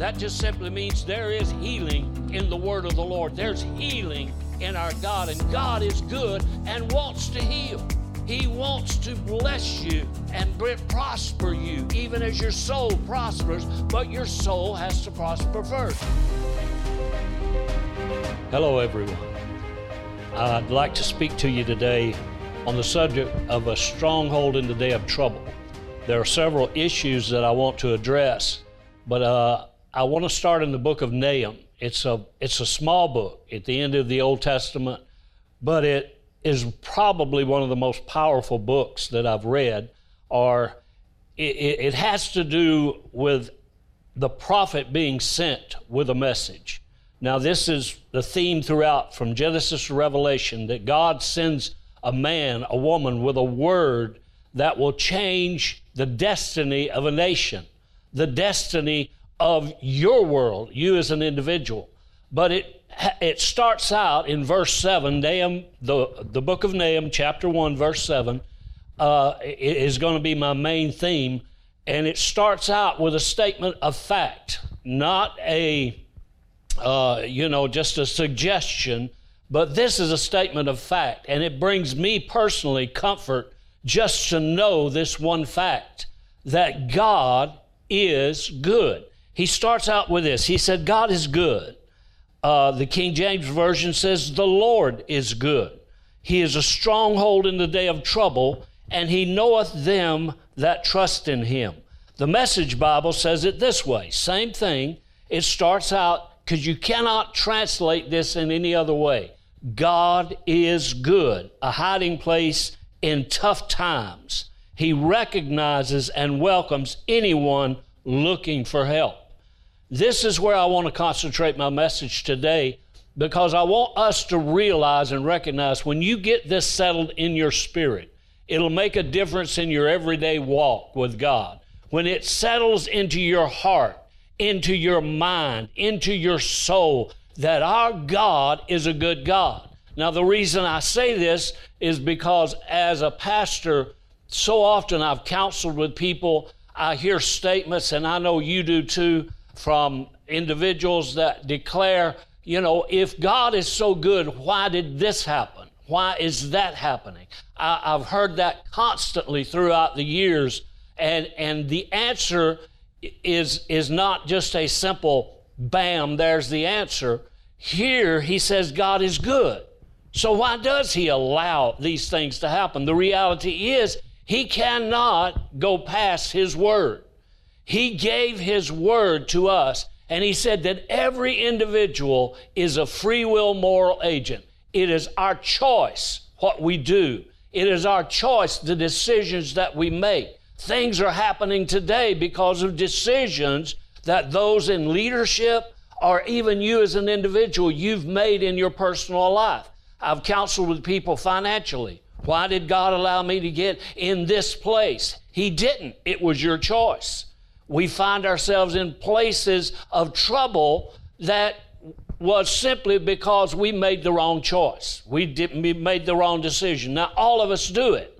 That just simply means there is healing in the word of the Lord. There's healing in our God, and God is good and wants to heal. He wants to bless you and prosper you, even as your soul prospers, but your soul has to prosper first. Hello, everyone. I'd like to speak to you today on the subject of a stronghold in the day of trouble. There are several issues that I want to address, but uh, I want to start in the book of Nahum. It's a, it's a small book at the end of the Old Testament, but it is probably one of the most powerful books that I've read, or it, it has to do with the prophet being sent with a message. Now, this is the theme throughout from Genesis to Revelation that God sends a man, a woman with a word that will change the destiny of a nation, the destiny of your world, you as an individual. But it, it starts out in verse 7, Nahum, the, the book of Nahum, chapter 1, verse 7, uh, is going to be my main theme. And it starts out with a statement of fact, not a, uh, you know, just a suggestion, but this is a statement of fact. And it brings me personally comfort just to know this one fact that God is good. He starts out with this He said, God is good. Uh, the King James Version says, The Lord is good. He is a stronghold in the day of trouble, and he knoweth them that trust in him. The Message Bible says it this way same thing. It starts out because you cannot translate this in any other way. God is good, a hiding place in tough times. He recognizes and welcomes anyone looking for help. This is where I want to concentrate my message today because I want us to realize and recognize when you get this settled in your spirit, it'll make a difference in your everyday walk with God. When it settles into your heart, into your mind, into your soul, that our God is a good God. Now, the reason I say this is because as a pastor, so often I've counseled with people, I hear statements, and I know you do too from individuals that declare, you know, if God is so good, why did this happen? Why is that happening? I, have heard that constantly throughout the years, and and the answer is is not just a simple bam. There's the answer. Here he says God is good. So why does he allow these things to happen? The reality is he cannot go past his word. He gave His word to us, and He said that every individual is a free will moral agent. It is our choice what we do, it is our choice the decisions that we make. Things are happening today because of decisions that those in leadership or even you as an individual you've made in your personal life. I've counseled with people financially. Why did God allow me to get in this place? He didn't. It was your choice we find ourselves in places of trouble that was simply because we made the wrong choice. We, did, we made the wrong decision. Now, all of us do it.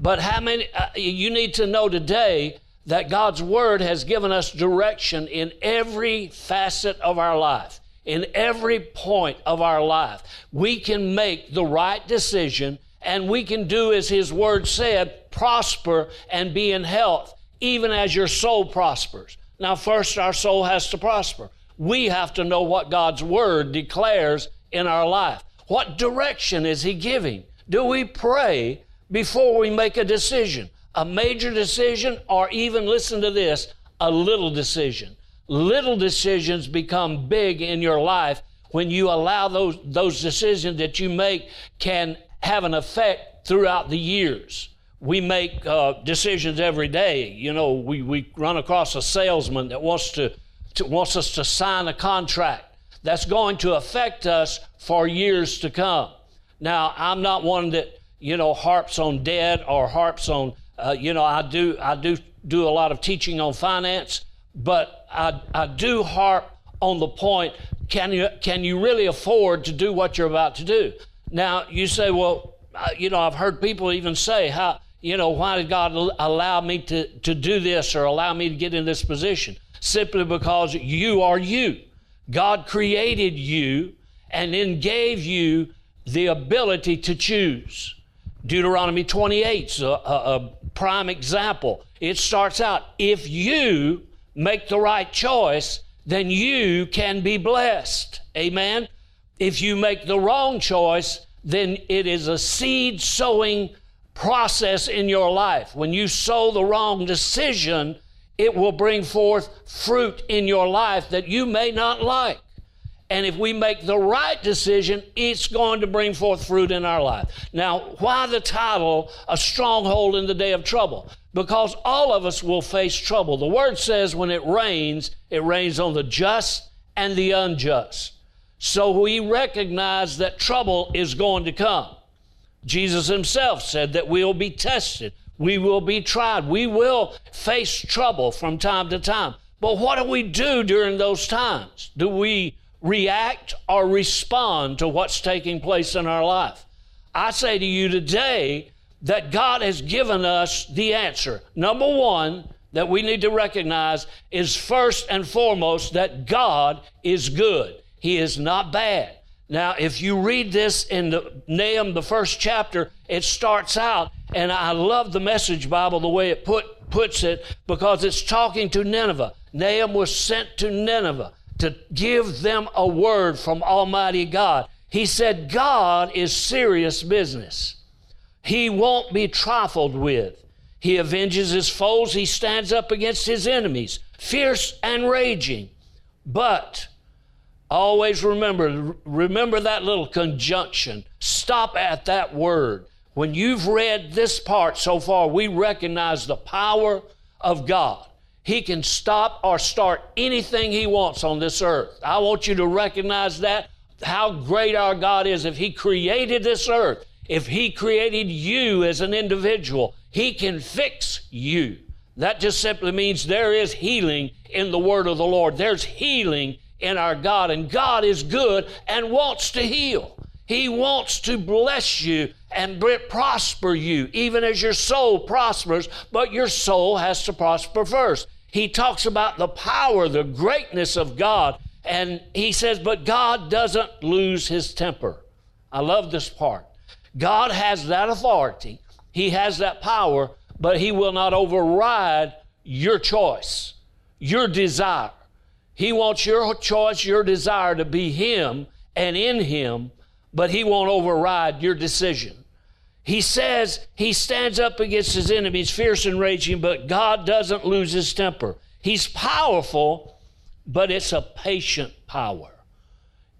But how many, uh, you need to know today that God's Word has given us direction in every facet of our life, in every point of our life. We can make the right decision and we can do as His Word said, prosper and be in health even as your soul prospers. Now, first, our soul has to prosper. We have to know what God's Word declares in our life. What direction is He giving? Do we pray before we make a decision? A major decision, or even, listen to this, a little decision. Little decisions become big in your life when you allow those, those decisions that you make can have an effect throughout the years we make uh, decisions every day. You know, we, we run across a salesman that wants to, to, wants us to sign a contract that's going to affect us for years to come. Now, I'm not one that you know harps on debt or harps on. Uh, you know, I do I do do a lot of teaching on finance, but I I do harp on the point: can you can you really afford to do what you're about to do? Now, you say, well, uh, you know, I've heard people even say, how you know, why did God allow me to, to do this or allow me to get in this position? simply because you are you. God created you and then gave you the ability to choose. Deuteronomy 28 is a, a, a prime example. It starts out if you make the right choice, then you can be blessed. Amen. If you make the wrong choice, then it is a seed sowing process in your life. When you sow the wrong decision, it will bring forth fruit in your life that you may not like. And if we make the right decision, it's going to bring forth fruit in our life. Now, why the title, A Stronghold in the Day of Trouble? Because all of us will face trouble. The word says when it rains, it rains on the just and the unjust. So we recognize that trouble is going to come. Jesus himself said that we'll be tested, we will be tried, we will face trouble from time to time. But what do we do during those times? Do we react or respond to what's taking place in our life? I say to you today that God has given us the answer. Number one, that we need to recognize is first and foremost that God is good. He is not bad. Now, if you read this in the Nahum, the first chapter, it starts out, and I love the Message Bible the way it put, puts it because it's talking to Nineveh. Nahum was sent to Nineveh to give them a word from Almighty God. He said, God is serious business. He won't be trifled with. He avenges his foes, he stands up against his enemies, fierce and raging. But always remember, remember that little conjunction. Stop at that word. When you've read this part so far, we recognize the power of God. He can stop or start anything He wants on this earth. I want you to recognize that, how great our God is. If He created this earth, if He created you as an individual, He can fix you. That just simply means there is healing in the word of the Lord. There's healing in our God, and God is good and wants to heal. He wants to bless you and prosper you, even as your soul prospers, but your soul has to prosper first he talks about the power, the greatness of God. And he says, but God doesn't lose his temper. I love this part. God has that authority, he has that power, but he will not override your choice, your desire. He wants your choice, your desire to be him and in him, but he won't override your decision. He says he stands up against his enemies, fierce and raging, but God doesn't lose his temper. He's powerful, but it's a patient power.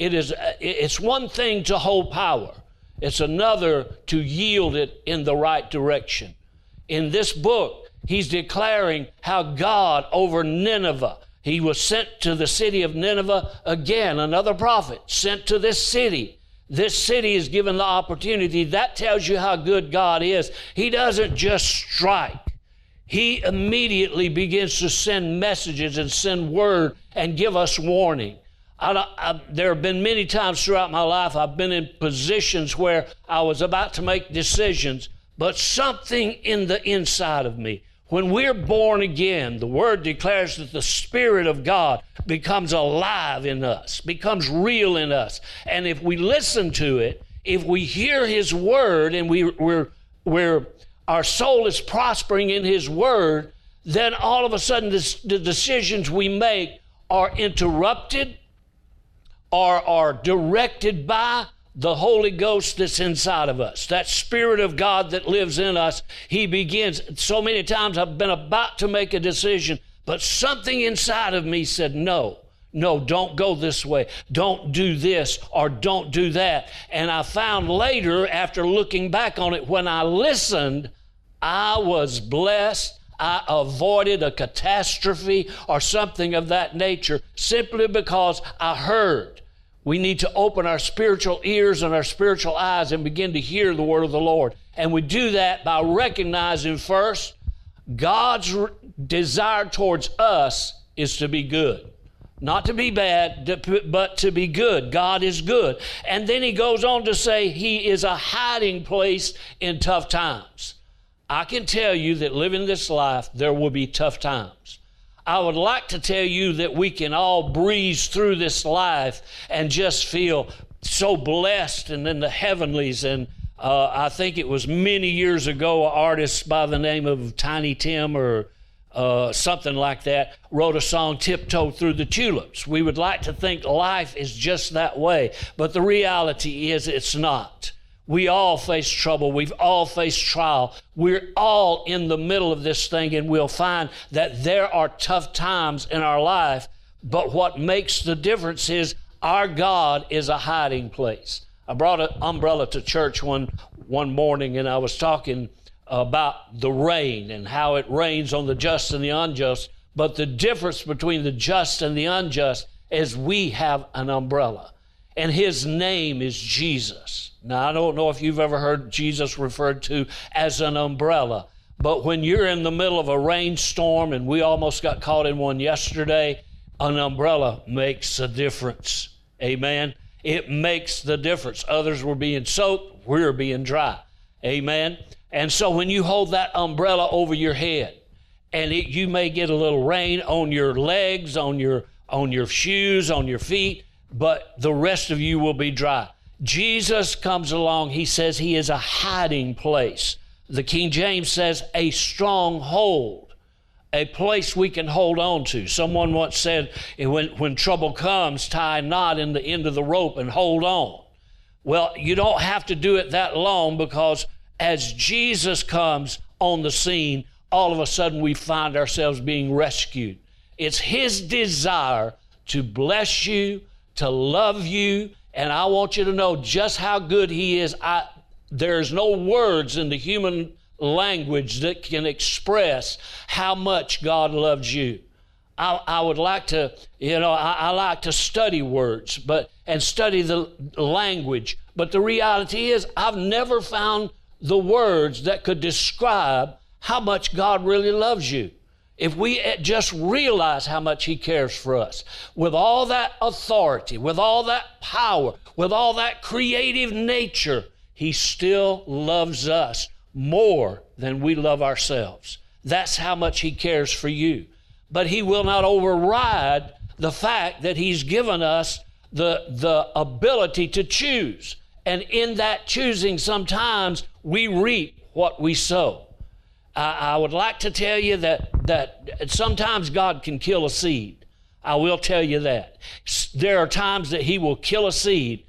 It is, it's one thing to hold power, it's another to yield it in the right direction. In this book, he's declaring how God over Nineveh, he was sent to the city of Nineveh again, another prophet sent to this city this city is given the opportunity. That tells you how good God is. He doesn't just strike. He immediately begins to send messages and send word and give us warning. I, I, there have been many times throughout my life I've been in positions where I was about to make decisions, but something in the inside of me, when we're born again, the Word declares that the Spirit of God becomes alive in us, becomes real in us. And if we listen to it, if we hear His Word and we, we're, we're, our soul is prospering in His Word, then all of a sudden this, the decisions we make are interrupted or are directed by the Holy Ghost that's inside of us, that Spirit of God that lives in us, He begins. So many times I've been about to make a decision, but something inside of me said, No, no, don't go this way. Don't do this or don't do that. And I found later, after looking back on it, when I listened, I was blessed. I avoided a catastrophe or something of that nature simply because I heard. We need to open our spiritual ears and our spiritual eyes and begin to hear the word of the Lord. And we do that by recognizing first God's desire towards us is to be good. Not to be bad, but to be good. God is good. And then he goes on to say he is a hiding place in tough times. I can tell you that living this life, there will be tough times. I would like to tell you that we can all breeze through this life and just feel so blessed and in the heavenlies. And uh, I think it was many years ago, an artist by the name of Tiny Tim or uh, something like that wrote a song, Tiptoe Through the Tulips. We would like to think life is just that way, but the reality is it's not. We all face trouble. We've all faced trial. We're all in the middle of this thing, and we'll find that there are tough times in our life. But what makes the difference is our God is a hiding place. I brought an umbrella to church one, one morning, and I was talking about the rain and how it rains on the just and the unjust. But the difference between the just and the unjust is we have an umbrella, and His name is Jesus. Now, I don't know if you've ever heard Jesus referred to as an umbrella, but when you're in the middle of a rainstorm, and we almost got caught in one yesterday, an umbrella makes a difference. Amen. It makes the difference. Others were being soaked, we're being dry. Amen. And so when you hold that umbrella over your head, and it, you may get a little rain on your legs, on your on your shoes, on your feet, but the rest of you will be dry. Jesus comes along, he says he is a hiding place. The King James says a stronghold, a place we can hold on to. Someone once said, when, when trouble comes, tie a knot in the end of the rope and hold on. Well, you don't have to do it that long because as Jesus comes on the scene, all of a sudden we find ourselves being rescued. It's His desire to bless you, to love you, and I want you to know just how good He is. I, there's no words in the human language that can express how much God loves you. I, I would like to, you know, I, I like to study words, but and study the language. But the reality is, I've never found the words that could describe how much God really loves you. If we just realize how much He cares for us, with all that authority, with all that power, with all that creative nature, He still loves us more than we love ourselves. That's how much He cares for you. But He will not override the fact that He's given us the, the ability to choose. And in that choosing, sometimes we reap what we sow. I, I would like to tell you that, that sometimes God can kill a seed. I will tell you that. There are times that He will kill a seed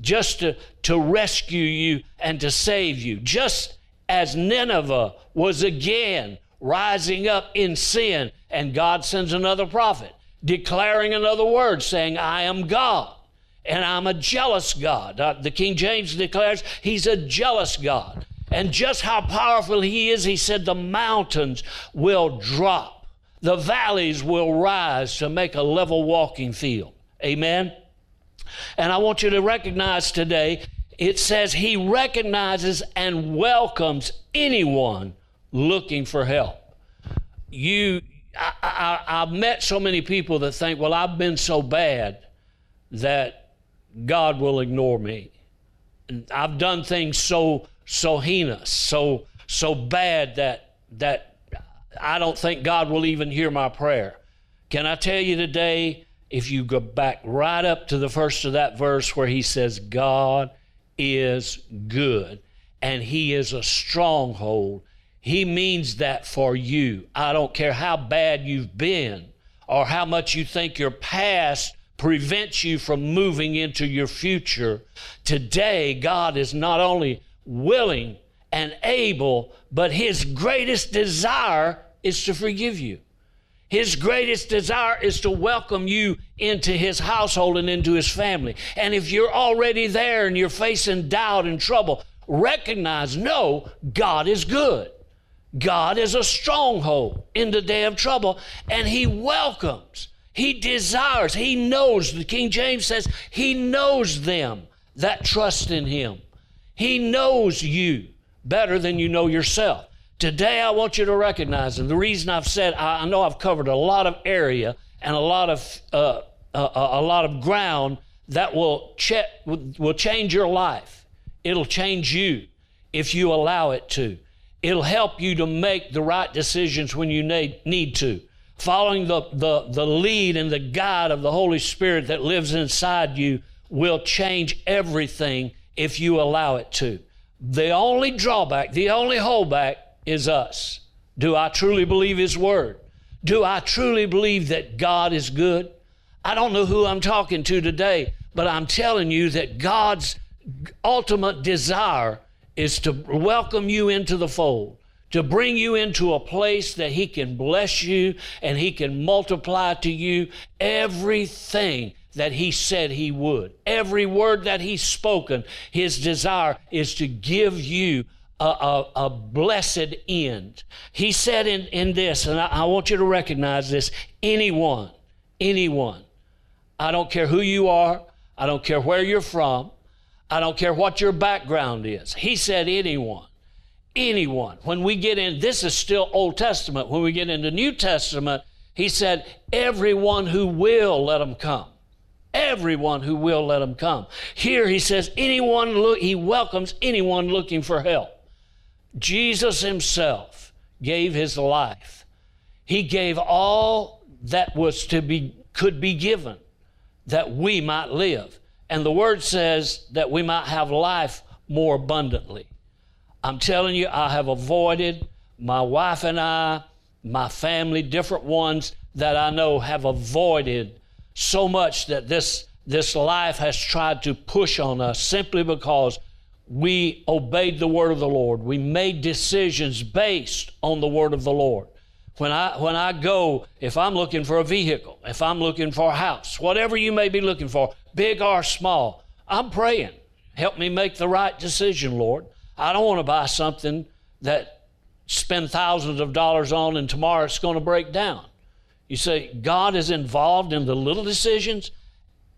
just to, to rescue you and to save you. Just as Nineveh was again rising up in sin, and God sends another prophet declaring another word saying, I am God and I'm a jealous God. Uh, the King James declares He's a jealous God. And just how powerful He is, He said, the mountains will drop, the valleys will rise to make a level walking field. Amen. And I want you to recognize today, it says He recognizes and welcomes anyone looking for help. You, I, I, I've met so many people that think, well, I've been so bad that God will ignore me. I've done things so so heinous, so so bad that that I don't think God will even hear my prayer. Can I tell you today, if you go back right up to the first of that verse where he says, God is good and he is a stronghold, he means that for you. I don't care how bad you've been or how much you think your past prevents you from moving into your future. Today, God is not only willing and able, but his greatest desire is to forgive you. His greatest desire is to welcome you into his household and into his family. And if you're already there and you're facing doubt and trouble, recognize, no, God is good. God is a stronghold in the day of trouble, and he welcomes, he desires, he knows. The King James says, he knows them that trust in him. He knows you better than you know yourself. Today, I want you to recognize, and the reason I've said I, know I've covered a lot of area and a lot of uh, uh, a lot of ground that will ch- will change your life. It'll change you if you allow it to. It'll help you to make the right decisions when you need, need to. following the, the, the lead and the guide of the Holy Spirit that lives inside you will change everything if you allow it to. The only drawback, the only holdback is us. Do I truly believe His Word? Do I truly believe that God is good? I don't know who I'm talking to today, but I'm telling you that God's ultimate desire is to welcome you into the fold, to bring you into a place that He can bless you and He can multiply to you everything that He said He would. Every word that He's spoken, His desire is to give you a, a, a, blessed end. He said in, in this, and I, I want you to recognize this anyone, anyone, I don't care who you are, I don't care where you're from, I don't care what your background is. He said anyone, anyone. When we get in, this is still Old Testament. When we get into New Testament, he said, everyone who will let them come. Everyone who will let him come. Here he says, anyone look, he welcomes anyone looking for help. Jesus himself gave his life. He gave all that was to be could be given that we might live. And the word says that we might have life more abundantly. I'm telling you, I have avoided my wife and I, my family, different ones that I know have avoided so much that this this life has tried to push on us simply because we obeyed the word of the Lord. We made decisions based on the word of the Lord. When I, when I go, if I'm looking for a vehicle, if I'm looking for a house, whatever you may be looking for, big or small, I'm praying. Help me make the right decision, Lord. I don't want to buy something that spend thousands of dollars on and tomorrow it's going to break down. You say, God is involved in the little decisions?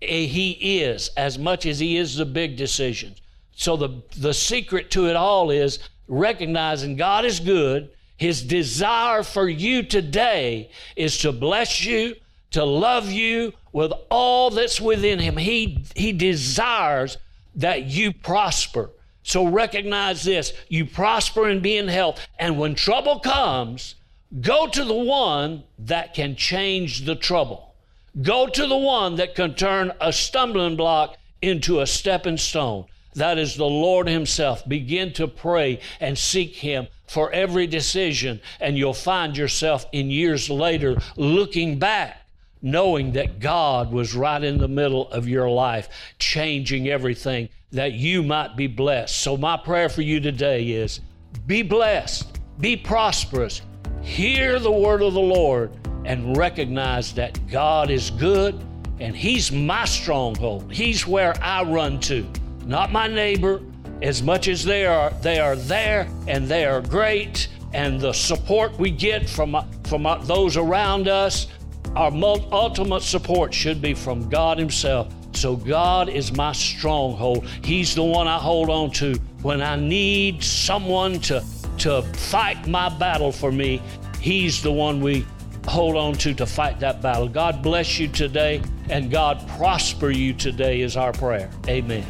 Eh, he is, as much as He is the big decisions. So the, the secret to it all is recognizing God is good. His desire for you today is to bless you, to love you with all that's within Him. He, he desires that you prosper. So recognize this you prosper and be in health. And when trouble comes, go to the one that can change the trouble. Go to the one that can turn a stumbling block into a stepping stone. That is the Lord Himself. Begin to pray and seek Him for every decision, and you'll find yourself in years later looking back, knowing that God was right in the middle of your life, changing everything that you might be blessed. So, my prayer for you today is be blessed, be prosperous, hear the word of the Lord, and recognize that God is good and He's my stronghold. He's where I run to not my neighbor. As much as they are, they are there and they are great. And the support we get from, uh, from uh, those around us, our ultimate support should be from God Himself. So God is my stronghold. He's the one I hold on to when I need someone to, to fight my battle for me. He's the one we hold on to to fight that battle. God bless you today and God prosper you today is our prayer. Amen.